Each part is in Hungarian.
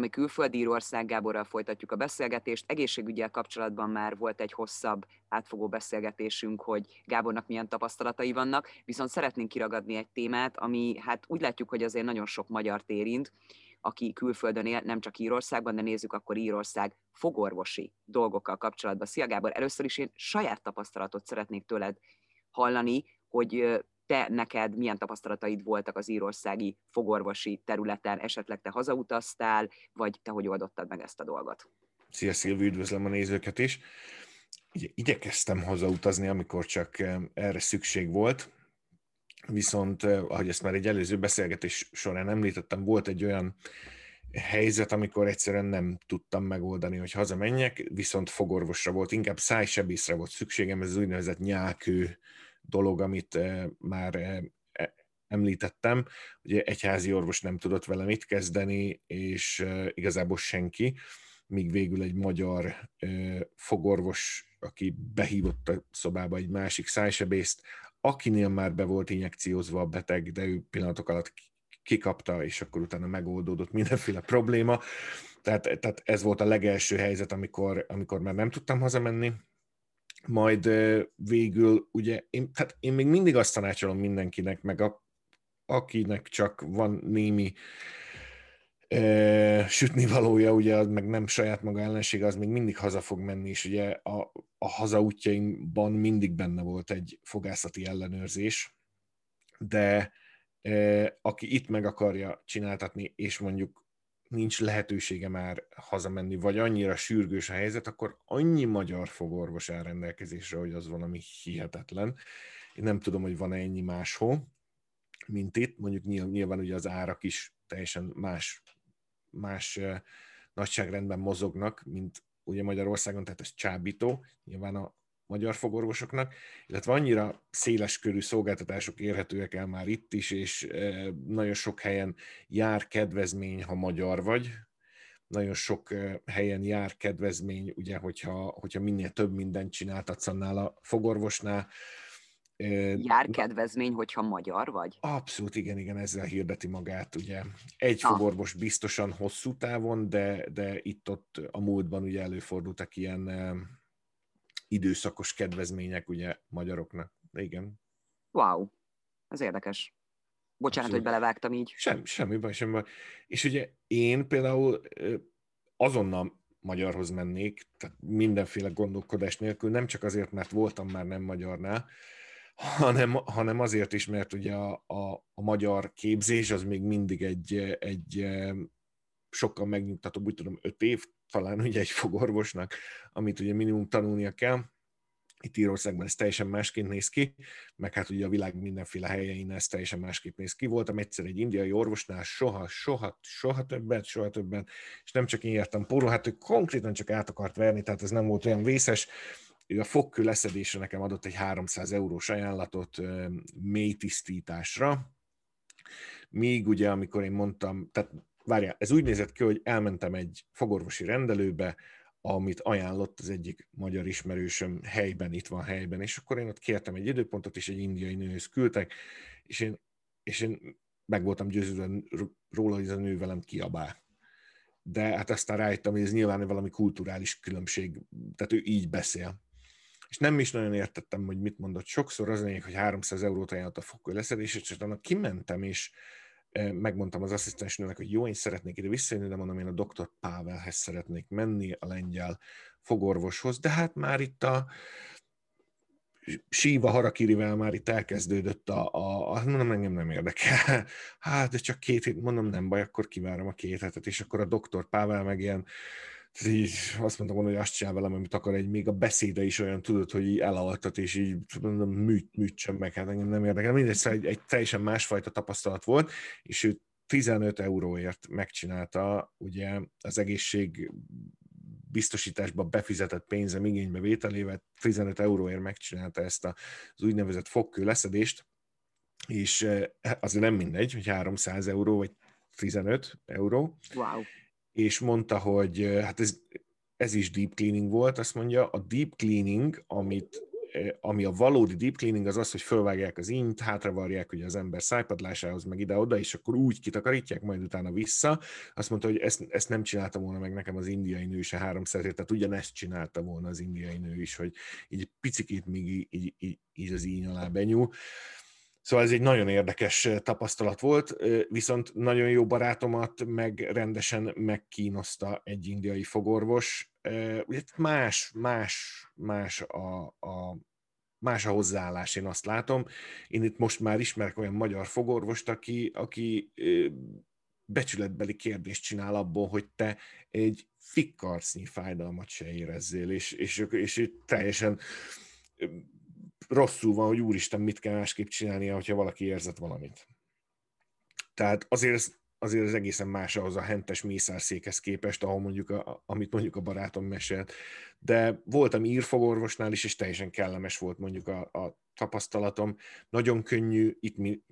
valami külföldi Írország Gáborral folytatjuk a beszélgetést. Egészségügyel kapcsolatban már volt egy hosszabb, átfogó beszélgetésünk, hogy Gábornak milyen tapasztalatai vannak, viszont szeretnénk kiragadni egy témát, ami hát úgy látjuk, hogy azért nagyon sok magyar érint, aki külföldön él, nem csak Írországban, de nézzük akkor Írország fogorvosi dolgokkal kapcsolatban. Szia Gábor, először is én saját tapasztalatot szeretnék tőled hallani, hogy te neked milyen tapasztalataid voltak az írországi fogorvosi területen, esetleg te hazautaztál, vagy te hogy oldottad meg ezt a dolgot? Szia Szilvi, üdvözlöm a nézőket is. Igyekeztem hazautazni, amikor csak erre szükség volt, viszont, ahogy ezt már egy előző beszélgetés során említettem, volt egy olyan helyzet, amikor egyszerűen nem tudtam megoldani, hogy hazamenjek, viszont fogorvosra volt, inkább szájsebészre volt szükségem, ez az úgynevezett nyálkő dolog, amit eh, már eh, e, említettem, ugye egyházi orvos nem tudott vele mit kezdeni, és eh, igazából senki, míg végül egy magyar fogorvos, aki behívott a szobába egy másik szájsebészt, akinél már be volt injekciózva a beteg, de ő pillanatok alatt kikapta, és akkor utána megoldódott mindenféle probléma. Tehát, tehát ez volt a legelső helyzet, amikor, amikor már nem tudtam hazamenni, majd végül ugye, én, tehát én még mindig azt tanácsolom mindenkinek, meg a, akinek csak van némi e, sütni valója, ugye, az meg nem saját maga ellenség, az még mindig haza fog menni, és ugye a, a hazaútjaimban mindig benne volt egy fogászati ellenőrzés, de e, aki itt meg akarja csináltatni, és mondjuk nincs lehetősége már hazamenni, vagy annyira sürgős a helyzet, akkor annyi magyar fogorvos áll rendelkezésre, hogy az valami hihetetlen. Én nem tudom, hogy van-e ennyi máshol, mint itt. Mondjuk nyilván ugye az árak is teljesen más, más nagyságrendben mozognak, mint ugye Magyarországon, tehát ez csábító. Nyilván a magyar fogorvosoknak, illetve annyira széles körű szolgáltatások érhetőek el már itt is, és e, nagyon sok helyen jár kedvezmény, ha magyar vagy, nagyon sok e, helyen jár kedvezmény, ugye, hogyha, hogyha minél több mindent csináltatsz annál a fogorvosnál. E, jár kedvezmény, hogyha magyar vagy? Abszolút, igen, igen, ezzel hirdeti magát, ugye. Egy ah. fogorvos biztosan hosszú távon, de, de itt-ott a múltban ugye előfordultak ilyen időszakos kedvezmények ugye magyaroknak. Igen. Wow, ez érdekes. Bocsánat, Abszolút. hogy belevágtam így. Sem, semmi baj, semmi baj. És ugye én például azonnal magyarhoz mennék, tehát mindenféle gondolkodás nélkül, nem csak azért, mert voltam már nem magyarnál, hanem, hanem azért is, mert ugye a, a, a magyar képzés az még mindig egy, egy sokkal megnyugtatóbb, úgy tudom, öt év, talán ugye egy fogorvosnak, amit ugye minimum tanulnia kell. Itt Írországban ez teljesen másként néz ki, meg hát ugye a világ mindenféle helyein ez teljesen másképp néz ki. Voltam egyszer egy indiai orvosnál, soha, soha, soha többet, soha többen, és nem csak én jártam póró, hát ő konkrétan csak át akart verni, tehát ez nem volt olyan vészes. Ő a fogkő leszedésre nekem adott egy 300 eurós ajánlatot mély tisztításra, míg ugye, amikor én mondtam, tehát várjál, ez úgy nézett ki, hogy elmentem egy fogorvosi rendelőbe, amit ajánlott az egyik magyar ismerősöm helyben, itt van helyben, és akkor én ott kértem egy időpontot, és egy indiai nőhöz küldtek, és én, és én meg voltam győződve róla, hogy ez a nő velem kiabál. De hát aztán rájöttem, hogy ez nyilván valami kulturális különbség, tehát ő így beszél. És nem is nagyon értettem, hogy mit mondott. Sokszor az lényeg, hogy 300 eurót ajánlott a fokkő leszedés, és utána kimentem, és megmondtam az asszisztensnőnek, hogy jó, én szeretnék ide visszajönni, de mondom, én a doktor Pávelhez szeretnék menni, a lengyel fogorvoshoz, de hát már itt a síva harakirivel már itt elkezdődött a, a, a mondom, engem nem érdekel. Hát, de csak két hét, mondom, nem baj, akkor kivárom a két hetet, és akkor a doktor Pável meg ilyen így azt mondtam hogy azt csinál velem, amit akar, egy még a beszéde is olyan tudod, hogy így elaltat, és így mondom, műt, műtsön meg, hát engem nem érdekel. Mindegy, szóval egy, egy teljesen másfajta tapasztalat volt, és ő 15 euróért megcsinálta ugye az egészség biztosításba befizetett pénzem igénybe vételével 15 euróért megcsinálta ezt az úgynevezett fogkő leszedést, és eh, azért nem mindegy, hogy 300 euró vagy 15 euró. Wow és mondta, hogy hát ez, ez is deep cleaning volt, azt mondja, a deep cleaning, amit ami a valódi deep cleaning az az, hogy fölvágják az int, hátravarják ugye az ember szájpadlásához, meg ide-oda, és akkor úgy kitakarítják, majd utána vissza. Azt mondta, hogy ezt, ezt nem csinálta volna meg nekem az indiai nő se háromszor, tehát ugyanezt csinálta volna az indiai nő is, hogy így picikét még így, így, így, az íny alá benyúl. Szóval ez egy nagyon érdekes tapasztalat volt, viszont nagyon jó barátomat meg rendesen megkínoszta egy indiai fogorvos. Ugye más, más, más a, a, más a hozzáállás, én azt látom. Én itt most már ismerek olyan magyar fogorvost, aki, aki becsületbeli kérdést csinál abból, hogy te egy fikkarcnyi fájdalmat se érezzél, és, és, és, és teljesen rosszul van, hogy úristen, mit kell másképp csinálnia, hogyha valaki érzett valamit. Tehát azért azért az egészen más ahhoz a hentes mészárszékhez képest, ahol mondjuk, a, amit mondjuk a barátom mesélt. De voltam írfogorvosnál is, és teljesen kellemes volt mondjuk a, a tapasztalatom. Nagyon könnyű itt mi,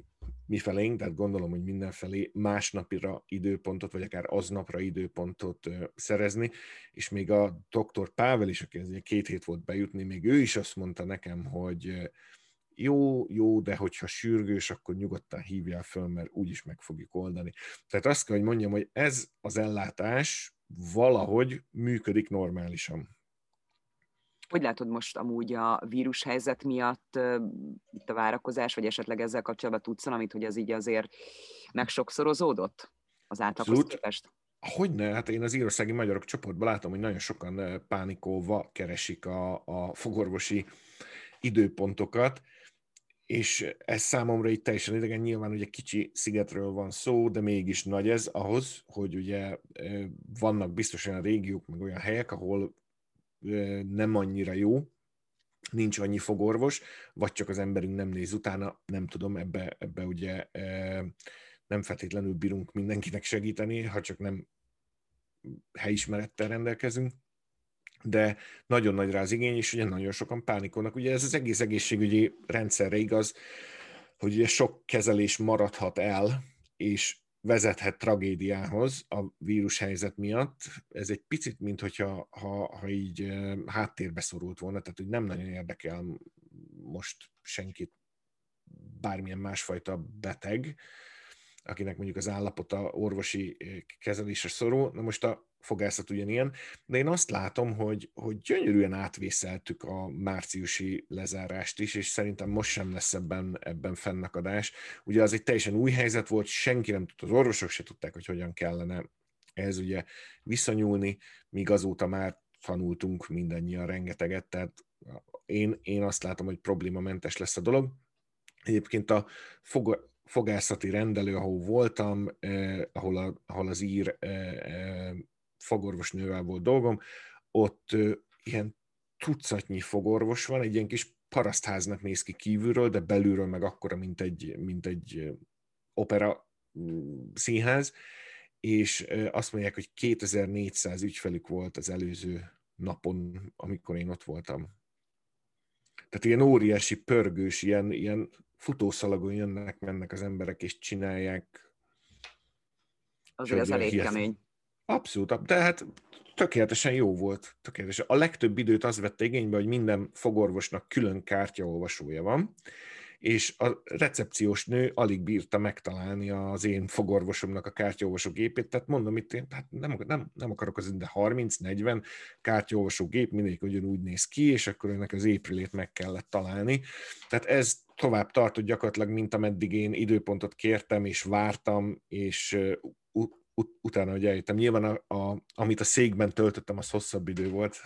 mi felénk, tehát gondolom, hogy mindenfelé másnapira időpontot, vagy akár aznapra időpontot szerezni, és még a doktor Pável is, aki két hét volt bejutni, még ő is azt mondta nekem, hogy jó, jó, de hogyha sürgős, akkor nyugodtan hívjál föl, mert úgyis meg fogjuk oldani. Tehát azt kell, hogy mondjam, hogy ez az ellátás valahogy működik normálisan. Hogy látod most amúgy a vírushelyzet miatt itt a várakozás, vagy esetleg ezzel kapcsolatban tudsz valamit, hogy ez így azért megsokszorozódott az átlaghoz képest? Hogyne, hát én az írországi magyarok csoportban látom, hogy nagyon sokan pánikolva keresik a, a fogorvosi időpontokat, és ez számomra itt teljesen idegen, nyilván ugye kicsi szigetről van szó, de mégis nagy ez ahhoz, hogy ugye vannak biztos olyan régiók, meg olyan helyek, ahol nem annyira jó, nincs annyi fogorvos, vagy csak az emberünk nem néz utána, nem tudom, ebbe, ebbe ugye nem feltétlenül bírunk mindenkinek segíteni, ha csak nem helyismerettel rendelkezünk de nagyon nagy rá az igény, és ugye nagyon sokan pánikolnak. Ugye ez az egész egészségügyi rendszerre igaz, hogy ugye sok kezelés maradhat el, és vezethet tragédiához a vírushelyzet miatt. Ez egy picit, mint hogyha ha, ha így háttérbe szorult volna, tehát hogy nem nagyon érdekel most senkit bármilyen másfajta beteg, akinek mondjuk az állapota orvosi kezelésre szorul. Na most a fogászat ugyanilyen, de én azt látom, hogy, hogy gyönyörűen átvészeltük a márciusi lezárást is, és szerintem most sem lesz ebben, ebben fennakadás. Ugye az egy teljesen új helyzet volt, senki nem tudta, az orvosok se tudták, hogy hogyan kellene ehhez ugye viszonyulni, míg azóta már tanultunk mindannyian rengeteget, tehát én, én azt látom, hogy problémamentes lesz a dolog. Egyébként a fog, fogászati rendelő, ahol voltam, eh, ahol, a, ahol az ír eh, eh, fogorvosnővel volt dolgom, ott ilyen tucatnyi fogorvos van, egy ilyen kis parasztháznak néz ki kívülről, de belülről meg akkora, mint egy, mint egy opera mm, színház, és azt mondják, hogy 2400 ügyfelük volt az előző napon, amikor én ott voltam. Tehát ilyen óriási, pörgős, ilyen, ilyen futószalagon jönnek, mennek az emberek, és csinálják. Azért ez elég kemény. Abszolút, de hát tökéletesen jó volt. Tökéletesen. A legtöbb időt az vette igénybe, hogy minden fogorvosnak külön kártyaolvasója van, és a recepciós nő alig bírta megtalálni az én fogorvosomnak a kártyaolvasó gépét, tehát mondom itt, én, hát nem, nem, nem akarok az de 30-40 kártyaolvasó gép, mindegyik ugyanúgy néz ki, és akkor ennek az épülét meg kellett találni. Tehát ez tovább tartott gyakorlatilag, mint ameddig én időpontot kértem, és vártam, és ut- utána, hogy eljöttem. Nyilván, a, a, amit a székben töltöttem, az hosszabb idő volt.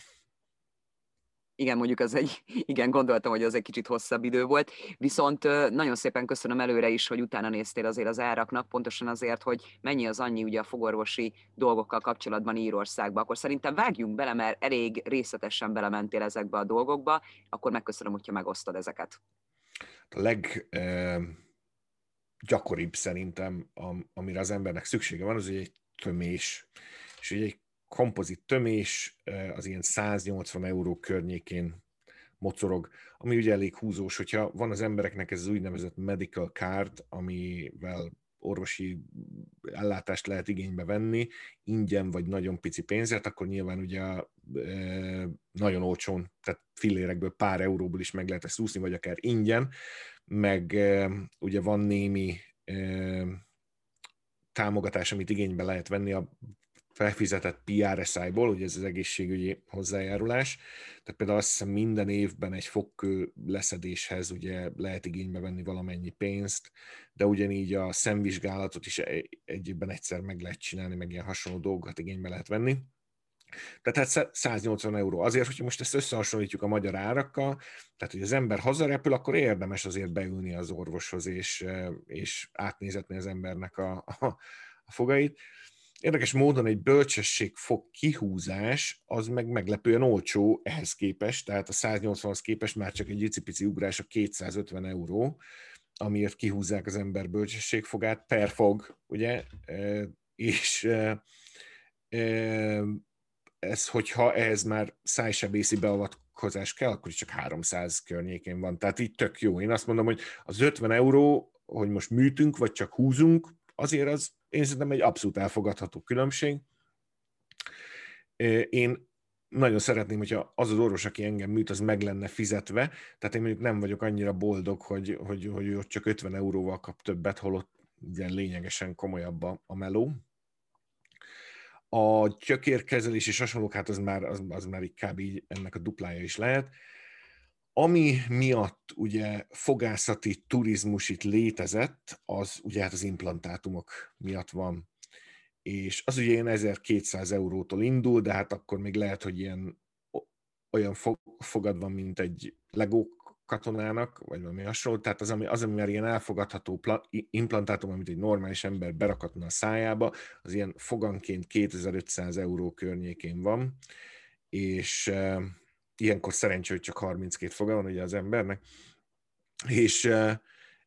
Igen, mondjuk az egy, igen, gondoltam, hogy az egy kicsit hosszabb idő volt, viszont nagyon szépen köszönöm előre is, hogy utána néztél azért az áraknak, pontosan azért, hogy mennyi az annyi ugye a fogorvosi dolgokkal kapcsolatban Írországba. Akkor szerintem vágjunk bele, mert elég részletesen belementél ezekbe a dolgokba, akkor megköszönöm, hogyha megosztod ezeket. Leg, gyakoribb szerintem, amire az embernek szüksége van, az egy tömés. És ugye egy kompozit tömés az ilyen 180 euró környékén mocorog, ami ugye elég húzós, hogyha van az embereknek ez az úgynevezett medical card, amivel orvosi ellátást lehet igénybe venni, ingyen vagy nagyon pici pénzért, akkor nyilván ugye nagyon olcsón, tehát fillérekből pár euróból is meg lehet ezt úszni, vagy akár ingyen, meg ugye van némi támogatás, amit igénybe lehet venni a felfizetett PRSI-ból, ugye ez az egészségügyi hozzájárulás, tehát például azt hiszem minden évben egy fogkő leszedéshez ugye lehet igénybe venni valamennyi pénzt, de ugyanígy a szemvizsgálatot is egyébben egyszer meg lehet csinálni, meg ilyen hasonló dolgokat igénybe lehet venni. Tehát hát 180 euró. Azért, hogyha most ezt összehasonlítjuk a magyar árakkal, tehát hogy az ember hazarepül, akkor érdemes azért beülni az orvoshoz, és, és átnézetni az embernek a, a, a fogait. Érdekes módon egy bölcsesség fog kihúzás, az meg meglepően olcsó ehhez képest, tehát a 180-hoz képest már csak egy icipici ugrás a 250 euró, amiért kihúzzák az ember bölcsességfogát per fog, ugye, és ez, hogyha ehhez már szájsebészi beavatkozás kell, akkor is csak 300 környékén van. Tehát így tök jó. Én azt mondom, hogy az 50 euró, hogy most műtünk, vagy csak húzunk, azért az én szerintem egy abszolút elfogadható különbség. Én nagyon szeretném, hogyha az az orvos, aki engem műt, az meg lenne fizetve, tehát én mondjuk nem vagyok annyira boldog, hogy, hogy, hogy ott csak 50 euróval kap többet, holott ugye lényegesen komolyabb a, a meló. A gyökérkezelés és hasonlók, hát az már, az, az már így kb. Ennek a duplája is lehet. Ami miatt ugye fogászati turizmus itt létezett, az ugye hát az implantátumok miatt van. És az ugye ilyen 1200 eurótól indul, de hát akkor még lehet, hogy ilyen olyan fogad van, mint egy Lego katonának, vagy valami hasonló, tehát az, ami, az, ami már ilyen elfogadható pla- implantátum, amit egy normális ember berakatna a szájába, az ilyen foganként 2500 euró környékén van, és uh, ilyenkor szerencsé, hogy csak 32 foga van ugye az embernek, és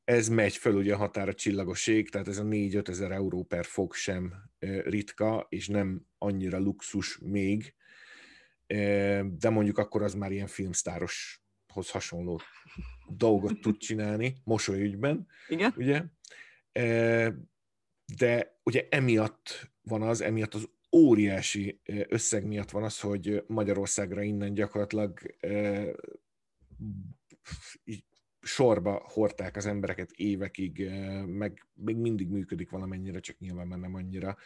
ez megy föl ugye a határa csillagoség, tehát ez a 4-5 ezer euró per fog sem ritka, és nem annyira luxus még, de mondjuk akkor az már ilyen filmsztároshoz hasonló dolgot tud csinálni, mosolyügyben. Igen. Ugye? De ugye emiatt van az, emiatt az óriási összeg miatt van az, hogy Magyarországra innen gyakorlatilag sorba hordták az embereket évekig, meg még mindig működik valamennyire, csak nyilván már nem annyira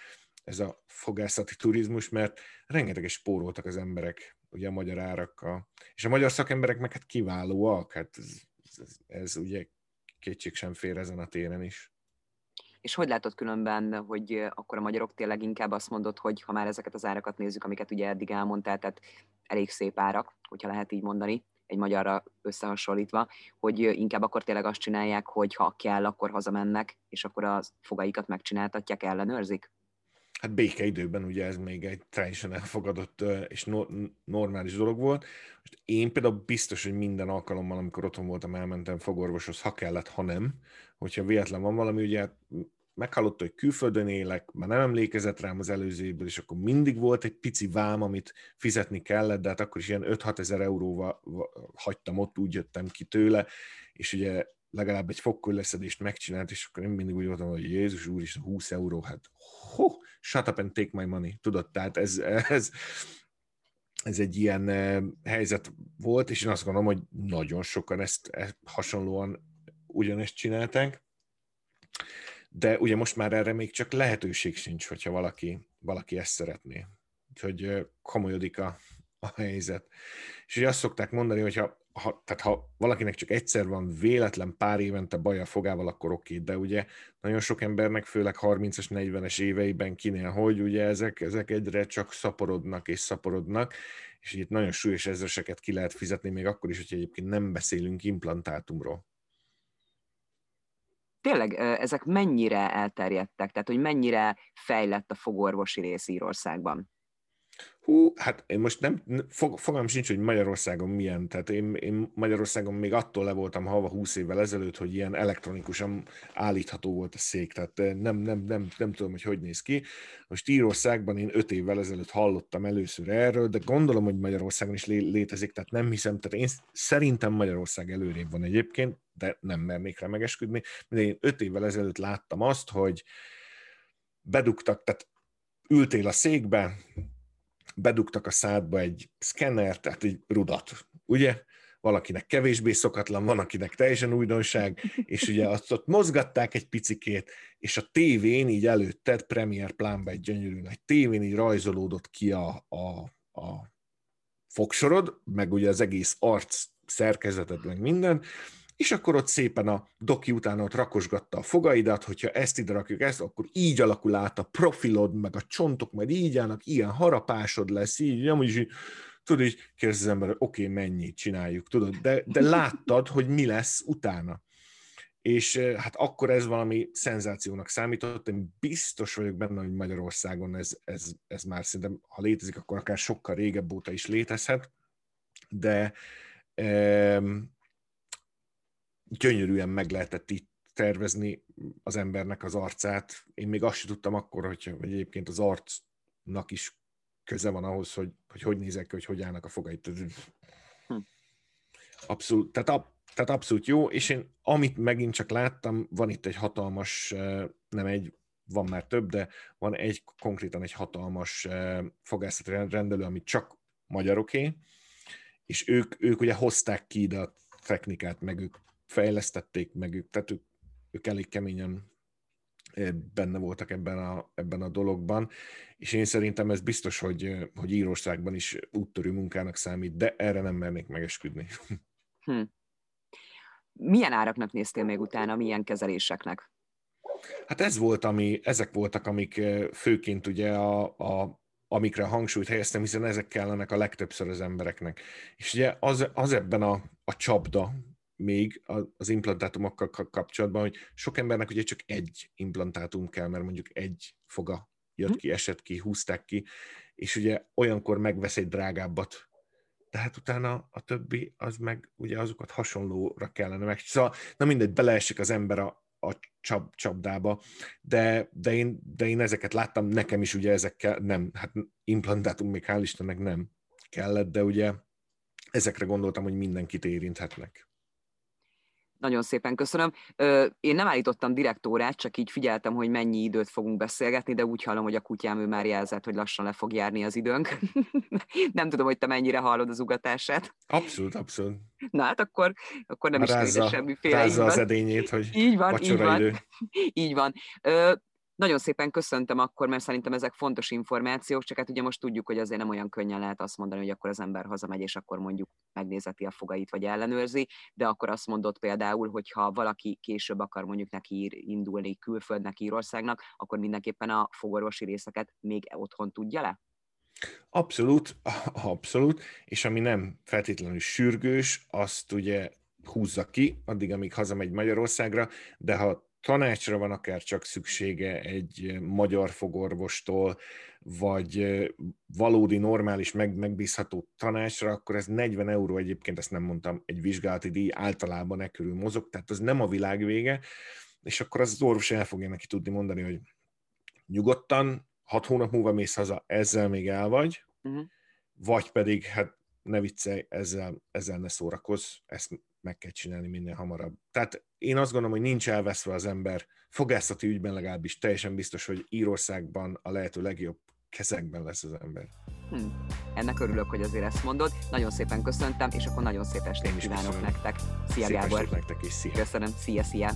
ez a fogászati turizmus, mert rengeteges spóroltak az emberek ugye a magyar árakkal. És a magyar szakemberek meg hát kiválóak, hát ez, ez, ez ugye kétség sem fér ezen a téren is. És hogy látod különben, hogy akkor a magyarok tényleg inkább azt mondod, hogy ha már ezeket az árakat nézzük, amiket ugye eddig elmondtál, tehát elég szép árak, hogyha lehet így mondani, egy magyarra összehasonlítva, hogy inkább akkor tényleg azt csinálják, hogy ha kell, akkor hazamennek, és akkor a fogaikat megcsináltatják, ellenőrzik? Hát békeidőben ugye ez még egy teljesen elfogadott és no, normális dolog volt. Most én például biztos, hogy minden alkalommal, amikor otthon voltam, elmentem fogorvoshoz, ha kellett, ha nem, hogyha véletlen van valami, ugye hát meghallotta, hogy külföldön élek, már nem emlékezett rám az előző évből, és akkor mindig volt egy pici vám, amit fizetni kellett, de hát akkor is ilyen 5-6 ezer euróval hagytam ott, úgy jöttem ki tőle, és ugye legalább egy fogkőleszedést megcsinált, és akkor én mindig úgy voltam, hogy Jézus úr is 20 euró, hát ho, shut up and take my money, tudod, tehát ez, ez, ez egy ilyen eh, helyzet volt, és én azt gondolom, hogy nagyon sokan ezt, ezt hasonlóan ugyanezt csinálták, de ugye most már erre még csak lehetőség sincs, hogyha valaki, valaki ezt szeretné. Úgyhogy eh, komolyodik a, a helyzet. És ugye azt szokták mondani, hogy ha tehát ha valakinek csak egyszer van véletlen pár évente baja fogával, akkor oké, de ugye nagyon sok embernek, főleg 30-as, 40-es éveiben kinél, hogy ugye ezek, ezek egyre csak szaporodnak és szaporodnak, és itt nagyon súlyos ezreseket ki lehet fizetni, még akkor is, hogy egyébként nem beszélünk implantátumról. Tényleg, ezek mennyire elterjedtek, tehát hogy mennyire fejlett a fogorvosi rész Írországban? Hú, hát én most nem, fog, fogalm sincs, hogy Magyarországon milyen, tehát én, én Magyarországon még attól le voltam hava 20 évvel ezelőtt, hogy ilyen elektronikusan állítható volt a szék, tehát eh, nem, nem, nem, nem tudom, hogy hogy néz ki. Most Írországban én 5 évvel ezelőtt hallottam először erről, de gondolom, hogy Magyarországon is lé- létezik, tehát nem hiszem, tehát én szerintem Magyarország előrébb van egyébként, de nem mernék rá megesküdni, de én 5 évvel ezelőtt láttam azt, hogy bedugtak, tehát ültél a székbe, bedugtak a szádba egy szkenner, tehát egy rudat, ugye? Valakinek kevésbé szokatlan, van, akinek teljesen újdonság, és ugye azt ott mozgatták egy picikét, és a tévén így előtted, Premier plánba egy gyönyörű nagy tévén így rajzolódott ki a, a, a fogsorod, meg ugye az egész arc szerkezeted, meg minden, és akkor ott szépen a doki utána ott rakosgatta a fogaidat, hogyha ezt ide rakjuk ezt, akkor így alakul át a profilod, meg a csontok majd így állnak, ilyen harapásod lesz, így, nem úgy, tudod, így kérdez az ember, oké, okay, mennyit csináljuk, tudod, de, de láttad, hogy mi lesz utána. És hát akkor ez valami szenzációnak számított, én biztos vagyok benne, hogy Magyarországon ez, ez, ez már szerintem, ha létezik, akkor akár sokkal régebb óta is létezhet, de gyönyörűen meg lehetett itt tervezni az embernek az arcát. Én még azt sem tudtam akkor, hogy, hogy egyébként az arcnak is köze van ahhoz, hogy hogy, hogy nézek ki, hogy hogy állnak a fogait. Hm. Abszolút, tehát, ab, tehát abszolút jó, és én amit megint csak láttam, van itt egy hatalmas, nem egy, van már több, de van egy konkrétan egy hatalmas fogászati rendelő, ami csak magyaroké, és ők, ők ugye hozták ki ide a technikát, meg ők fejlesztették meg ők, tehát ők, ők elég keményen eh, benne voltak ebben a, ebben a dologban, és én szerintem ez biztos, hogy, eh, hogy Írországban is úttörő munkának számít, de erre nem mernék megesküdni. Hm. Milyen áraknak néztél még utána, milyen kezeléseknek? Hát ez volt, ami, ezek voltak, amik eh, főként ugye a, a amikre a hangsúlyt helyeztem, hiszen ezek kellenek a legtöbbször az embereknek. És ugye az, az ebben a, a csapda, még az implantátumokkal kapcsolatban, hogy sok embernek ugye csak egy implantátum kell, mert mondjuk egy foga jött hm. ki, esett ki, húzták ki, és ugye olyankor megvesz egy drágábbat, tehát utána a többi, az meg ugye azokat hasonlóra kellene meg. Szóval, na mindegy, beleesik az ember a, a csap, csapdába, de, de, én, de én ezeket láttam, nekem is ugye ezekkel nem, hát implantátum még hál' Istennek nem kellett, de ugye ezekre gondoltam, hogy mindenkit érinthetnek. Nagyon szépen köszönöm. Én nem állítottam direkt órát, csak így figyeltem, hogy mennyi időt fogunk beszélgetni, de úgy hallom, hogy a kutyám ő már jelzett, hogy lassan le fog járni az időnk. nem tudom, hogy te mennyire hallod az ugatását. Abszolút, abszolút. Na hát akkor, akkor nem rázza, is kérdez semmiféle. Rázza az edényét, hogy így van, így van. Idő. így van. Nagyon szépen köszöntöm akkor, mert szerintem ezek fontos információk, csak hát ugye most tudjuk, hogy azért nem olyan könnyen lehet azt mondani, hogy akkor az ember hazamegy, és akkor mondjuk megnézeti a fogait, vagy ellenőrzi, de akkor azt mondott például, hogy ha valaki később akar mondjuk neki indulni külföldnek, Írországnak, akkor mindenképpen a fogorvosi részeket még otthon tudja le? Abszolút, abszolút, és ami nem feltétlenül sürgős, azt ugye húzza ki, addig, amíg hazamegy Magyarországra, de ha tanácsra van akár csak szüksége egy magyar fogorvostól, vagy valódi, normális, meg, megbízható tanácsra, akkor ez 40 euró egyébként, ezt nem mondtam, egy vizsgálati díj általában e körül mozog, tehát az nem a világ vége, és akkor az, orvos el fogja neki tudni mondani, hogy nyugodtan, hat hónap múlva mész haza, ezzel még el vagy, uh-huh. vagy pedig, hát ne viccelj, ezzel, ezzel ne szórakozz, ezt meg kell csinálni minél hamarabb. Tehát én azt gondolom, hogy nincs elveszve az ember fogászati ügyben legalábbis teljesen biztos, hogy Írországban a lehető legjobb kezekben lesz az ember. Hm. Ennek örülök, hogy azért ezt mondod. Nagyon szépen köszöntem, és akkor nagyon szép estét kívánok köszönöm. nektek. Szia, szép Gábor! nektek is, szia! Köszönöm, szia, szia!